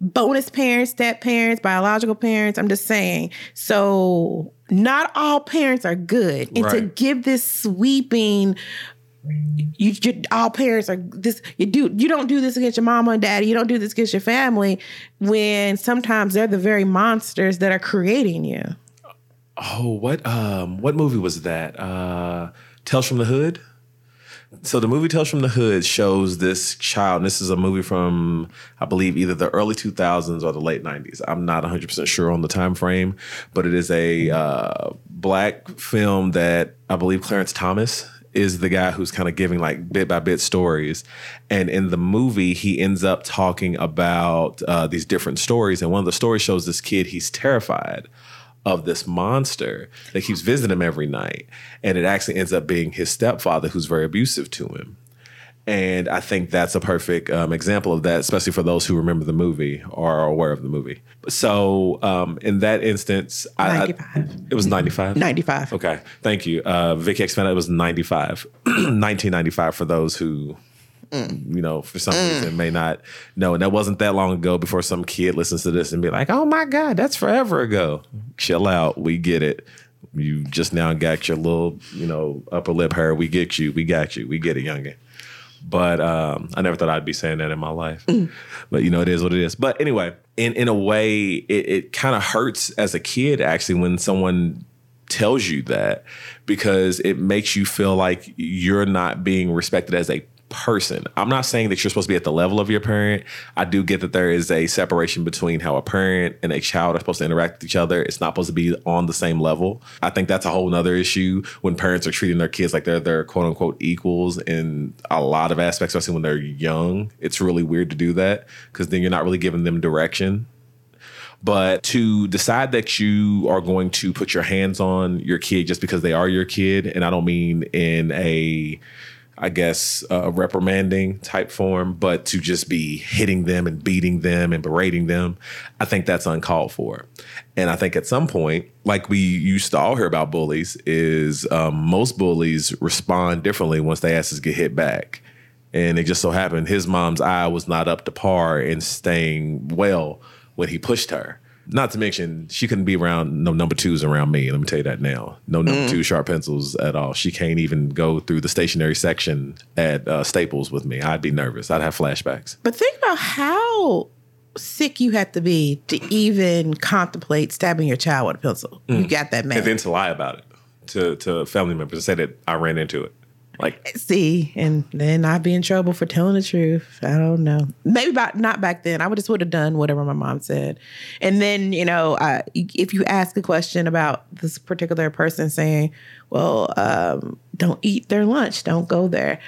bonus parents, step parents, biological parents. I'm just saying. So, not all parents are good. And to give this sweeping, you, you all parents are this you do you don't do this against your mama and daddy you don't do this against your family when sometimes they're the very monsters that are creating you Oh, what um what movie was that? Uh Tales from the Hood? So the movie Tales from the Hood shows this child, and this is a movie from I believe either the early 2000s or the late 90s. I'm not 100% sure on the time frame, but it is a uh, black film that I believe Clarence Thomas is the guy who's kind of giving like bit by bit stories. And in the movie, he ends up talking about uh, these different stories. And one of the stories shows this kid, he's terrified of this monster that keeps visiting him every night. And it actually ends up being his stepfather who's very abusive to him. And I think that's a perfect um, example of that, especially for those who remember the movie or are aware of the movie. So, um, in that instance, I, I- 95. it was 95. 95 Okay, thank you. Uh, Vicky X it was 95, 1995 for those who, you know, for some reason may not know. And that wasn't that long ago before some kid listens to this and be like, oh my God, that's forever ago. Chill out. We get it. You just now got your little, you know, upper lip hair. We get you. We got you. We get it, youngin. But um, I never thought I'd be saying that in my life. But you know, it is what it is. But anyway, in in a way, it, it kind of hurts as a kid actually when someone tells you that because it makes you feel like you're not being respected as a person. I'm not saying that you're supposed to be at the level of your parent. I do get that there is a separation between how a parent and a child are supposed to interact with each other. It's not supposed to be on the same level. I think that's a whole nother issue when parents are treating their kids like they're their quote unquote equals in a lot of aspects, especially when they're young. It's really weird to do that because then you're not really giving them direction but to decide that you are going to put your hands on your kid just because they are your kid and i don't mean in a i guess uh, reprimanding type form but to just be hitting them and beating them and berating them i think that's uncalled for and i think at some point like we used to all hear about bullies is um, most bullies respond differently once they asses get hit back and it just so happened his mom's eye was not up to par in staying well when he pushed her. Not to mention, she couldn't be around no number twos around me. Let me tell you that now. No number two sharp pencils at all. She can't even go through the stationery section at uh, Staples with me. I'd be nervous. I'd have flashbacks. but think about how sick you have to be to even contemplate stabbing your child with a pencil you got that mad And then to lie about it to to family members and say that I ran into it. Like see, and then I'd be in trouble for telling the truth. I don't know. Maybe about not back then. I would just would have done whatever my mom said. And then you know, uh, if you ask a question about this particular person saying, "Well, um, don't eat their lunch. Don't go there,"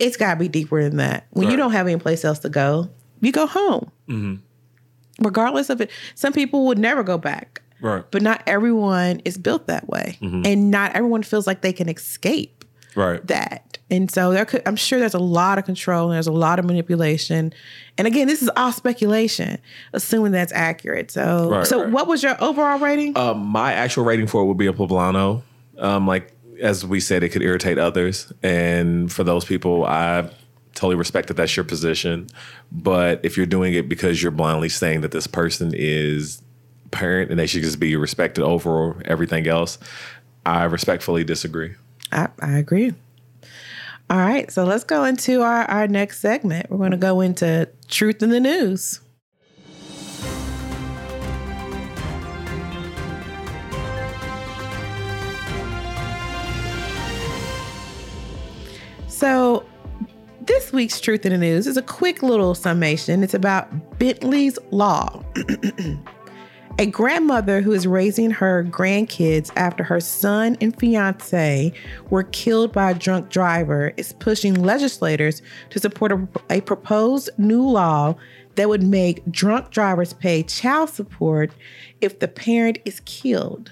it's got to be deeper than that. When you don't have any place else to go, you go home. Regardless of it, some people would never go back right, but not everyone is built that way and not everyone feels like they can escape right. that and so there could i'm sure there's a lot of control and there's a lot of manipulation and again this is all speculation assuming that's accurate so Right, so right. what was your overall rating Um, my actual rating for it would be a poblano. Um, like as we said, it could irritate others, and for those people, I totally respect that that's your position. But if you're doing it because you're blindly saying that this person is parent and they should just be respected over everything else, I respectfully disagree. I, I agree all right so let's go into our, our next segment we're going to go into truth in the news So, this week's Truth in the News is a quick little summation. It's about Bentley's Law. a grandmother who is raising her grandkids after her son and fiance were killed by a drunk driver is pushing legislators to support a, a proposed new law that would make drunk drivers pay child support if the parent is killed.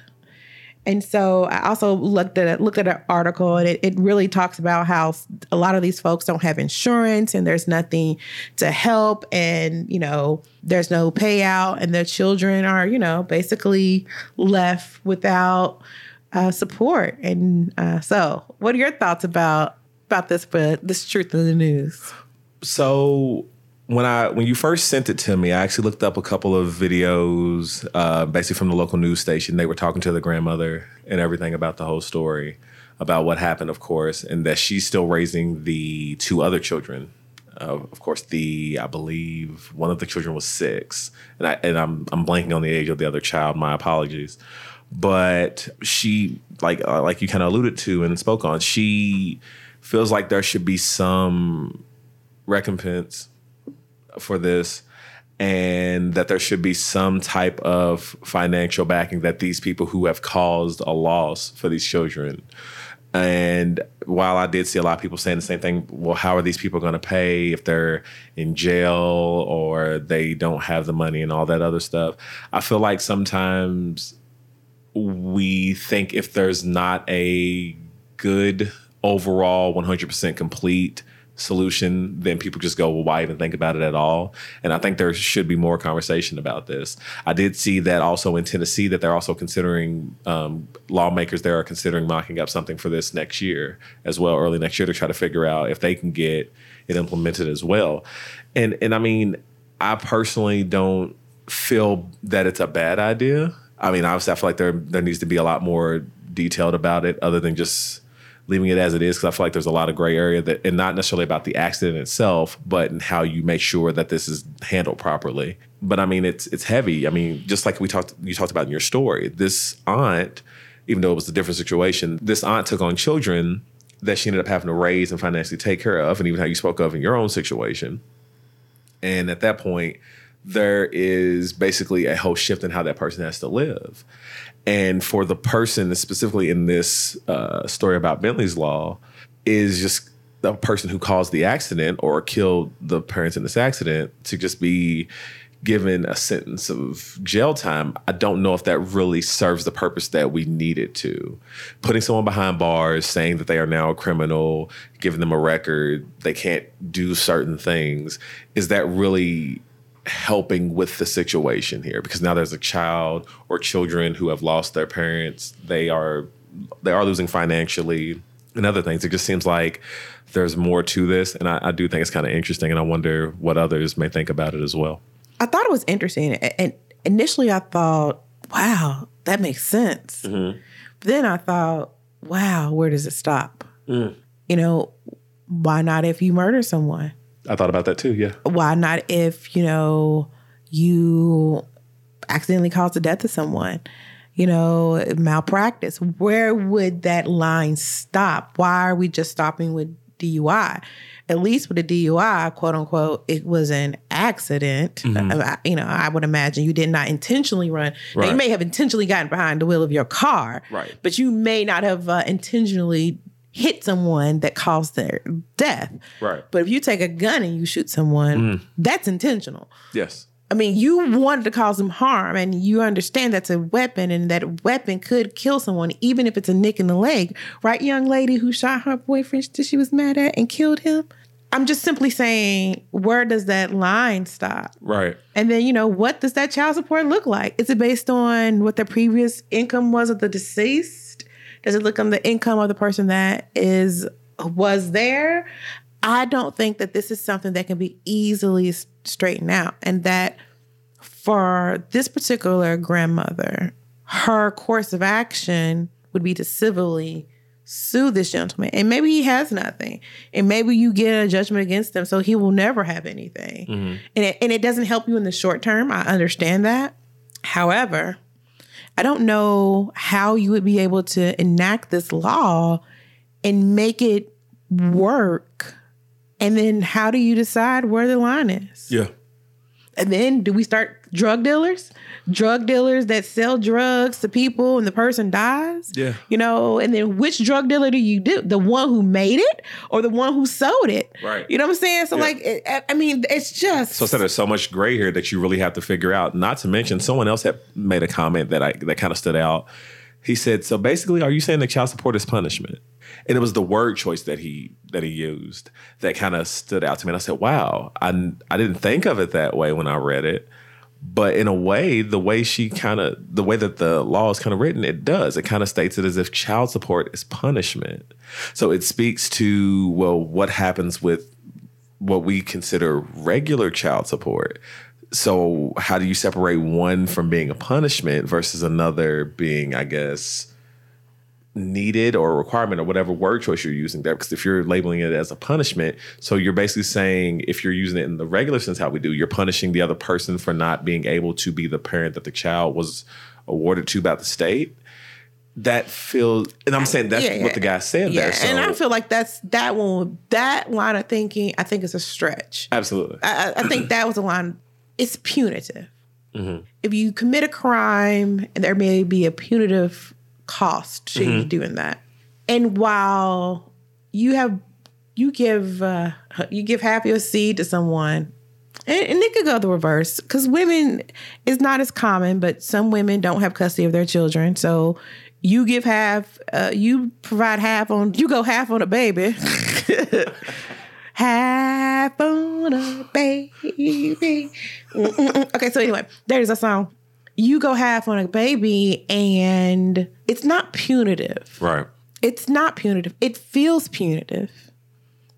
And so I also looked at it, looked at an article, and it, it really talks about how a lot of these folks don't have insurance, and there's nothing to help, and you know there's no payout, and their children are you know basically left without uh, support. And uh, so, what are your thoughts about about this, but this truth in the news. So when I when you first sent it to me, I actually looked up a couple of videos, uh, basically from the local news station. They were talking to the grandmother and everything about the whole story, about what happened, of course, and that she's still raising the two other children. Uh, of course, the I believe one of the children was six, and I and I'm I'm blanking on the age of the other child. My apologies, but she like uh, like you kind of alluded to and spoke on. She feels like there should be some recompense for this and that there should be some type of financial backing that these people who have caused a loss for these children and while I did see a lot of people saying the same thing, well, how are these people going to pay if they're in jail or they don't have the money and all that other stuff? I feel like sometimes we think if there's not a good overall 100% complete solution, then people just go, well, why even think about it at all? And I think there should be more conversation about this. I did see that also in Tennessee that they're also considering um, lawmakers there are considering mocking up something for this next year as well, early next year to try to figure out if they can get it implemented as well. And and I mean, I personally don't feel that it's a bad idea. I mean, obviously, I feel like there there needs to be a lot more detailed about it, other than just leaving it as it is because I feel like there's a lot of gray area that, and not necessarily about the accident itself, but in how you make sure that this is handled properly. But I mean, it's it's heavy. I mean, just like we talked, you talked about in your story, this aunt, even though it was a different situation, this aunt took on children that she ended up having to raise and financially take care of, and even how you spoke of in your own situation. And at that point, there is basically a whole shift in how that person has to live. And for the person, specifically in this uh, story about Bentley's Law, is just the person who caused the accident or killed the parents in this accident to just be given a sentence of jail time, I don't know if that really serves the purpose that we need it to. Putting someone behind bars, saying that they are now a criminal, giving them a record, they can't do certain things, is that really helping with the situation here because now there's a child or children who have lost their parents. They are they are losing financially and other things. It just seems like there's more to this and i, I do think it's kind of interesting and i wonder what others may think about it as well. I thought it was interesting and initially i thought wow that makes sense. Mm-hmm. then i thought wow where does it stop? Mm. you know why not if you murder someone I thought about that too. Yeah. Why not if, you know, you accidentally caused the death of someone? You know, malpractice. Where would that line stop? Why are we just stopping with DUI? At least with a DUI, quote unquote, it was an accident. Mm-hmm. You know, I would imagine you did not intentionally run. Right. Now, you may have intentionally gotten behind the wheel of your car, right. but you may not have uh, intentionally hit someone that caused their death. Right. But if you take a gun and you shoot someone, mm. that's intentional. Yes. I mean, you wanted to cause them harm and you understand that's a weapon and that weapon could kill someone, even if it's a nick in the leg. Right, young lady who shot her boyfriend that she was mad at and killed him? I'm just simply saying, where does that line stop? Right. And then, you know, what does that child support look like? Is it based on what the previous income was of the deceased? Does it look on the income of the person that is was there? I don't think that this is something that can be easily straightened out, and that for this particular grandmother, her course of action would be to civilly sue this gentleman. And maybe he has nothing. And maybe you get a judgment against him, so he will never have anything. Mm-hmm. And, it, and it doesn't help you in the short term. I understand that. However, I don't know how you would be able to enact this law and make it work. And then how do you decide where the line is? Yeah. And then do we start drug dealers? Drug dealers that sell drugs to people and the person dies? Yeah. You know, and then which drug dealer do you do? The one who made it or the one who sold it? Right. You know what I'm saying? So, yeah. like, it, I mean, it's just. So, so there's so much gray here that you really have to figure out. Not to mention, someone else had made a comment that I that kind of stood out. He said, "So basically, are you saying that child support is punishment?" And it was the word choice that he that he used that kind of stood out to me. And I said, "Wow, I I didn't think of it that way when I read it." But in a way, the way she kind of, the way that the law is kind of written, it does. It kind of states it as if child support is punishment. So it speaks to, well, what happens with what we consider regular child support. So how do you separate one from being a punishment versus another being, I guess, needed or a requirement or whatever word choice you're using there. Because if you're labeling it as a punishment, so you're basically saying if you're using it in the regular sense, how we do, you're punishing the other person for not being able to be the parent that the child was awarded to by the state. That feels, and I'm saying that's Yeah, what the guy said Yeah, there. So and I feel like that's that one. That line of thinking, I think, is a stretch. absolutely, I, I think that was a line. It's punitive. Mm-hmm. If you commit a crime, and there may be a punitive cost to Mm-hmm. you doing that, and while you have you give uh, you give half your seed to someone, and, and it could go the reverse because women is not as common, but some women don't have custody of their children, so. You give half, uh, you provide half on, you go half on a baby. half on a baby. Mm-mm-mm. Okay, so anyway, there's a song. You go half on a baby, and it's not punitive. right? It's not punitive. It feels punitive.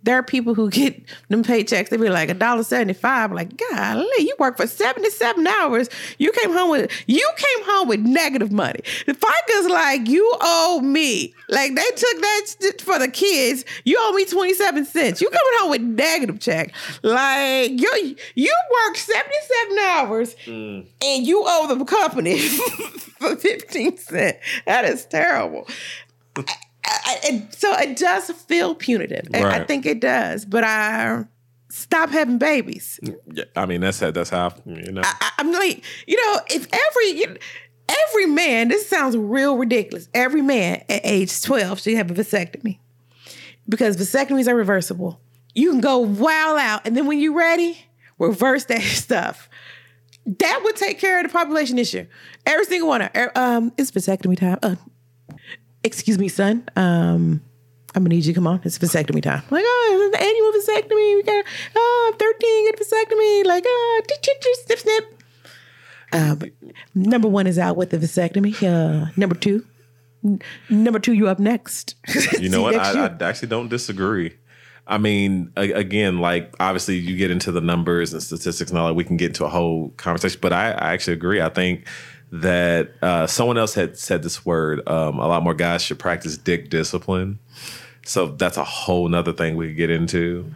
There are people who get them paychecks. They be like a dollar seventy five. Like, golly, you work for seventy seven hours. You came home with you came home with negative money. The FICA's like you owe me. Like they took that for the kids. You owe me twenty seven cents. You coming home with negative check. Like you you work seventy seven hours mm. and you owe the company for fifteen cent. That is terrible. I, it- so it does feel punitive. I- I think it does. But I stop having babies. Yeah, I mean that's that's how you know. I, I'm like, you know, if every every man, this sounds real ridiculous. Every man at age 12 should have a vasectomy because vasectomies are reversible. You can go wild out, and then when you're ready, reverse that stuff. That would take care of the population issue. Every single one. Of, Um, it's vasectomy time. Uh, excuse me, son. Um, I'm gonna need you to come on. It's vasectomy time. Like, oh, it's an annual vasectomy. We got, oh, I'm 13, get a vasectomy. Like, oh, snip, snip. Um, number one is out with the vasectomy. Uh, number two, n- number two, you up next. You know what? I, I actually don't disagree. I mean, a- again, like obviously you get into the numbers and statistics and all that. We can get into a whole conversation, but I, I actually agree. I think that uh, someone else had said this word. Um, a lot more guys should practice dick discipline. So that's a whole nother thing we could get into.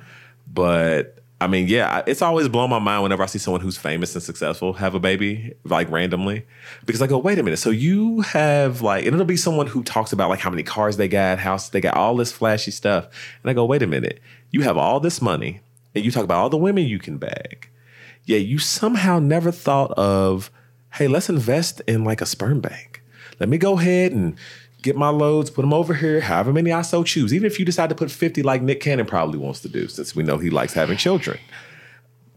But I mean, yeah, it's always blown my mind whenever I see someone who's famous and successful have a baby, like randomly. Because I go, wait a minute. So you have like, and it'll be someone who talks about like how many cars they got, houses they got, all this flashy stuff. And I go, wait a minute. You have all this money and you talk about all the women you can bag. Yeah, you somehow never thought of, hey, let's invest in like a sperm bank. Let me go ahead and get my loads, put them over here, however many I so choose. Even if you decide to put 50 like Nick Cannon probably wants to do, since we know he likes having children.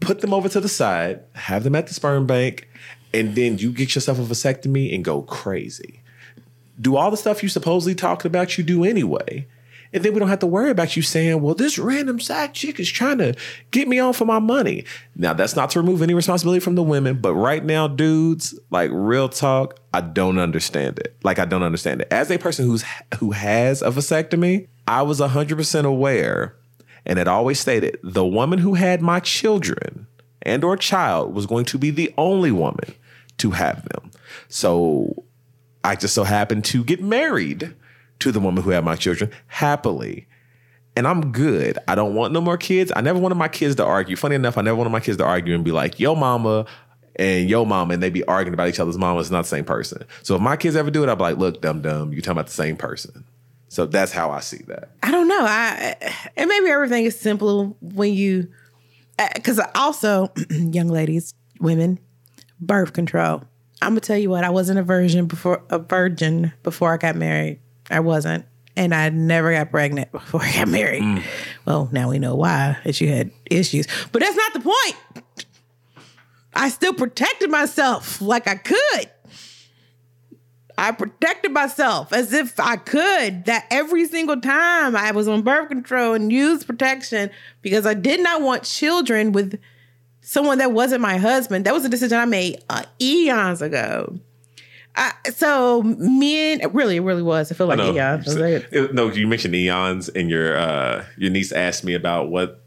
Put them over to the side, have them at the sperm bank, and then you get yourself a vasectomy and go crazy. Do all the stuff you supposedly talking about you do anyway. And then we don't have to worry about you saying, well, this random side chick is trying to get me on for my money. Now, that's not to remove any responsibility from the women, but right now, dudes, like real talk, I don't understand it. Like I don't understand it. As a person who's who has a vasectomy, I was 100% aware and had always stated the woman who had my children and or child was going to be the only woman to have them. So I just so happened to get married to the woman who had my children happily. And I'm good. I don't want no more kids. I never wanted my kids to argue. Funny enough, I never wanted my kids to argue and be like, yo, mama and yo, mama, and they be arguing about each other's mama. It's not the same person. So if my kids ever do it, I'll be like, look, dumb dumb, you're talking about the same person. So that's how I see that. I don't know. I and maybe everything is simple when you uh, because also young ladies, women, birth control. I'm gonna tell you what. I wasn't a virgin before a virgin before I got married. I wasn't, and I never got pregnant before I got married. Well, now we know why. That you had issues, but that's not the point. I still protected myself like I could. I protected myself as if I could. That every single time I was on birth control and used protection because I did not want children with someone that wasn't my husband. That was a decision I made uh, eons ago. I, so men, really, it really was. I feel like No, eons. it- no, you mentioned eons, and your uh, your niece asked me about what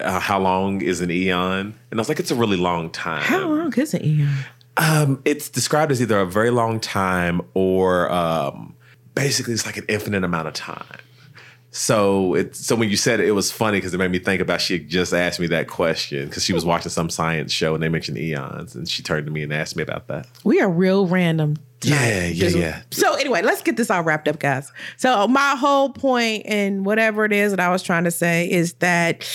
uh, how long is an eon, and I was like, it's a really long time. How long is an eon? Um, it's described as either a very long time or um, basically it's like an infinite amount of time. So it so when you said it, it was funny because it made me think about she just asked me that question because she was watching some science show and they mentioned eons and she turned to me and asked me about that. We are real random. Yeah, yeah, yeah. So anyway, let's get this all wrapped up, guys. So my whole point and whatever it is that I was trying to say is that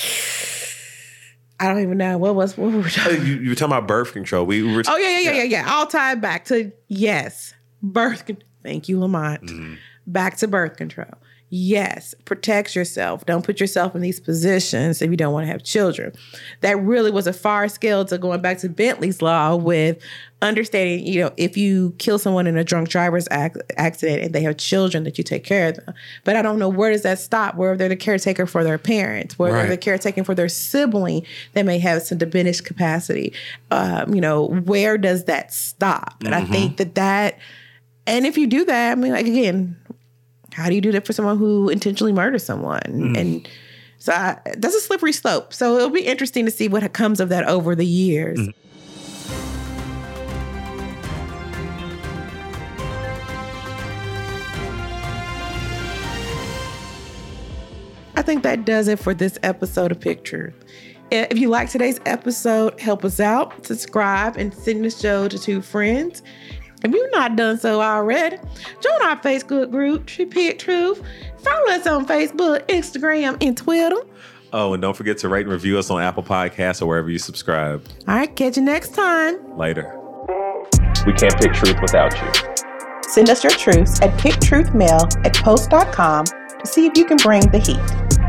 I don't even know what was what were we Uh, talking. You, you were talking about birth control. We were Oh yeah, yeah, yeah, yeah, yeah. I'll tie it back to yes, birth. Thank you, Lamont. Mm-hmm. Back to birth control. Yes, protect yourself. Don't put yourself in these positions if you don't want to have children. That really was a far scale to going back to Bentley's law with understanding, you know, if you kill someone in a drunk driver's ac- accident and they have children, that you take care of them. But I don't know where does that stop? Where they're the caretaker for their parents, where they're Right. the caretaking for their sibling that may have some diminished capacity. Um, you know, where does that stop? And I think that that, and if you do that, I mean, like again, how do you do that for someone who intentionally murders someone? Mm. And so I, that's a slippery slope. So it'll be interesting to see what comes of that over the years. Mm. I think that does it for this episode of Pick Truth. If you like today's episode, help us out, subscribe, and send the show to two friends. If you've not done so already, join our Facebook group, Pick Truth. Follow us on Facebook, Instagram, and Twitter. Oh, and don't forget to rate and review us on Apple Podcasts or wherever you subscribe. All right, catch you next time. Later. We can't pick truth without you. Send us your truths at picktruthmail at post.com to see if you can bring the heat.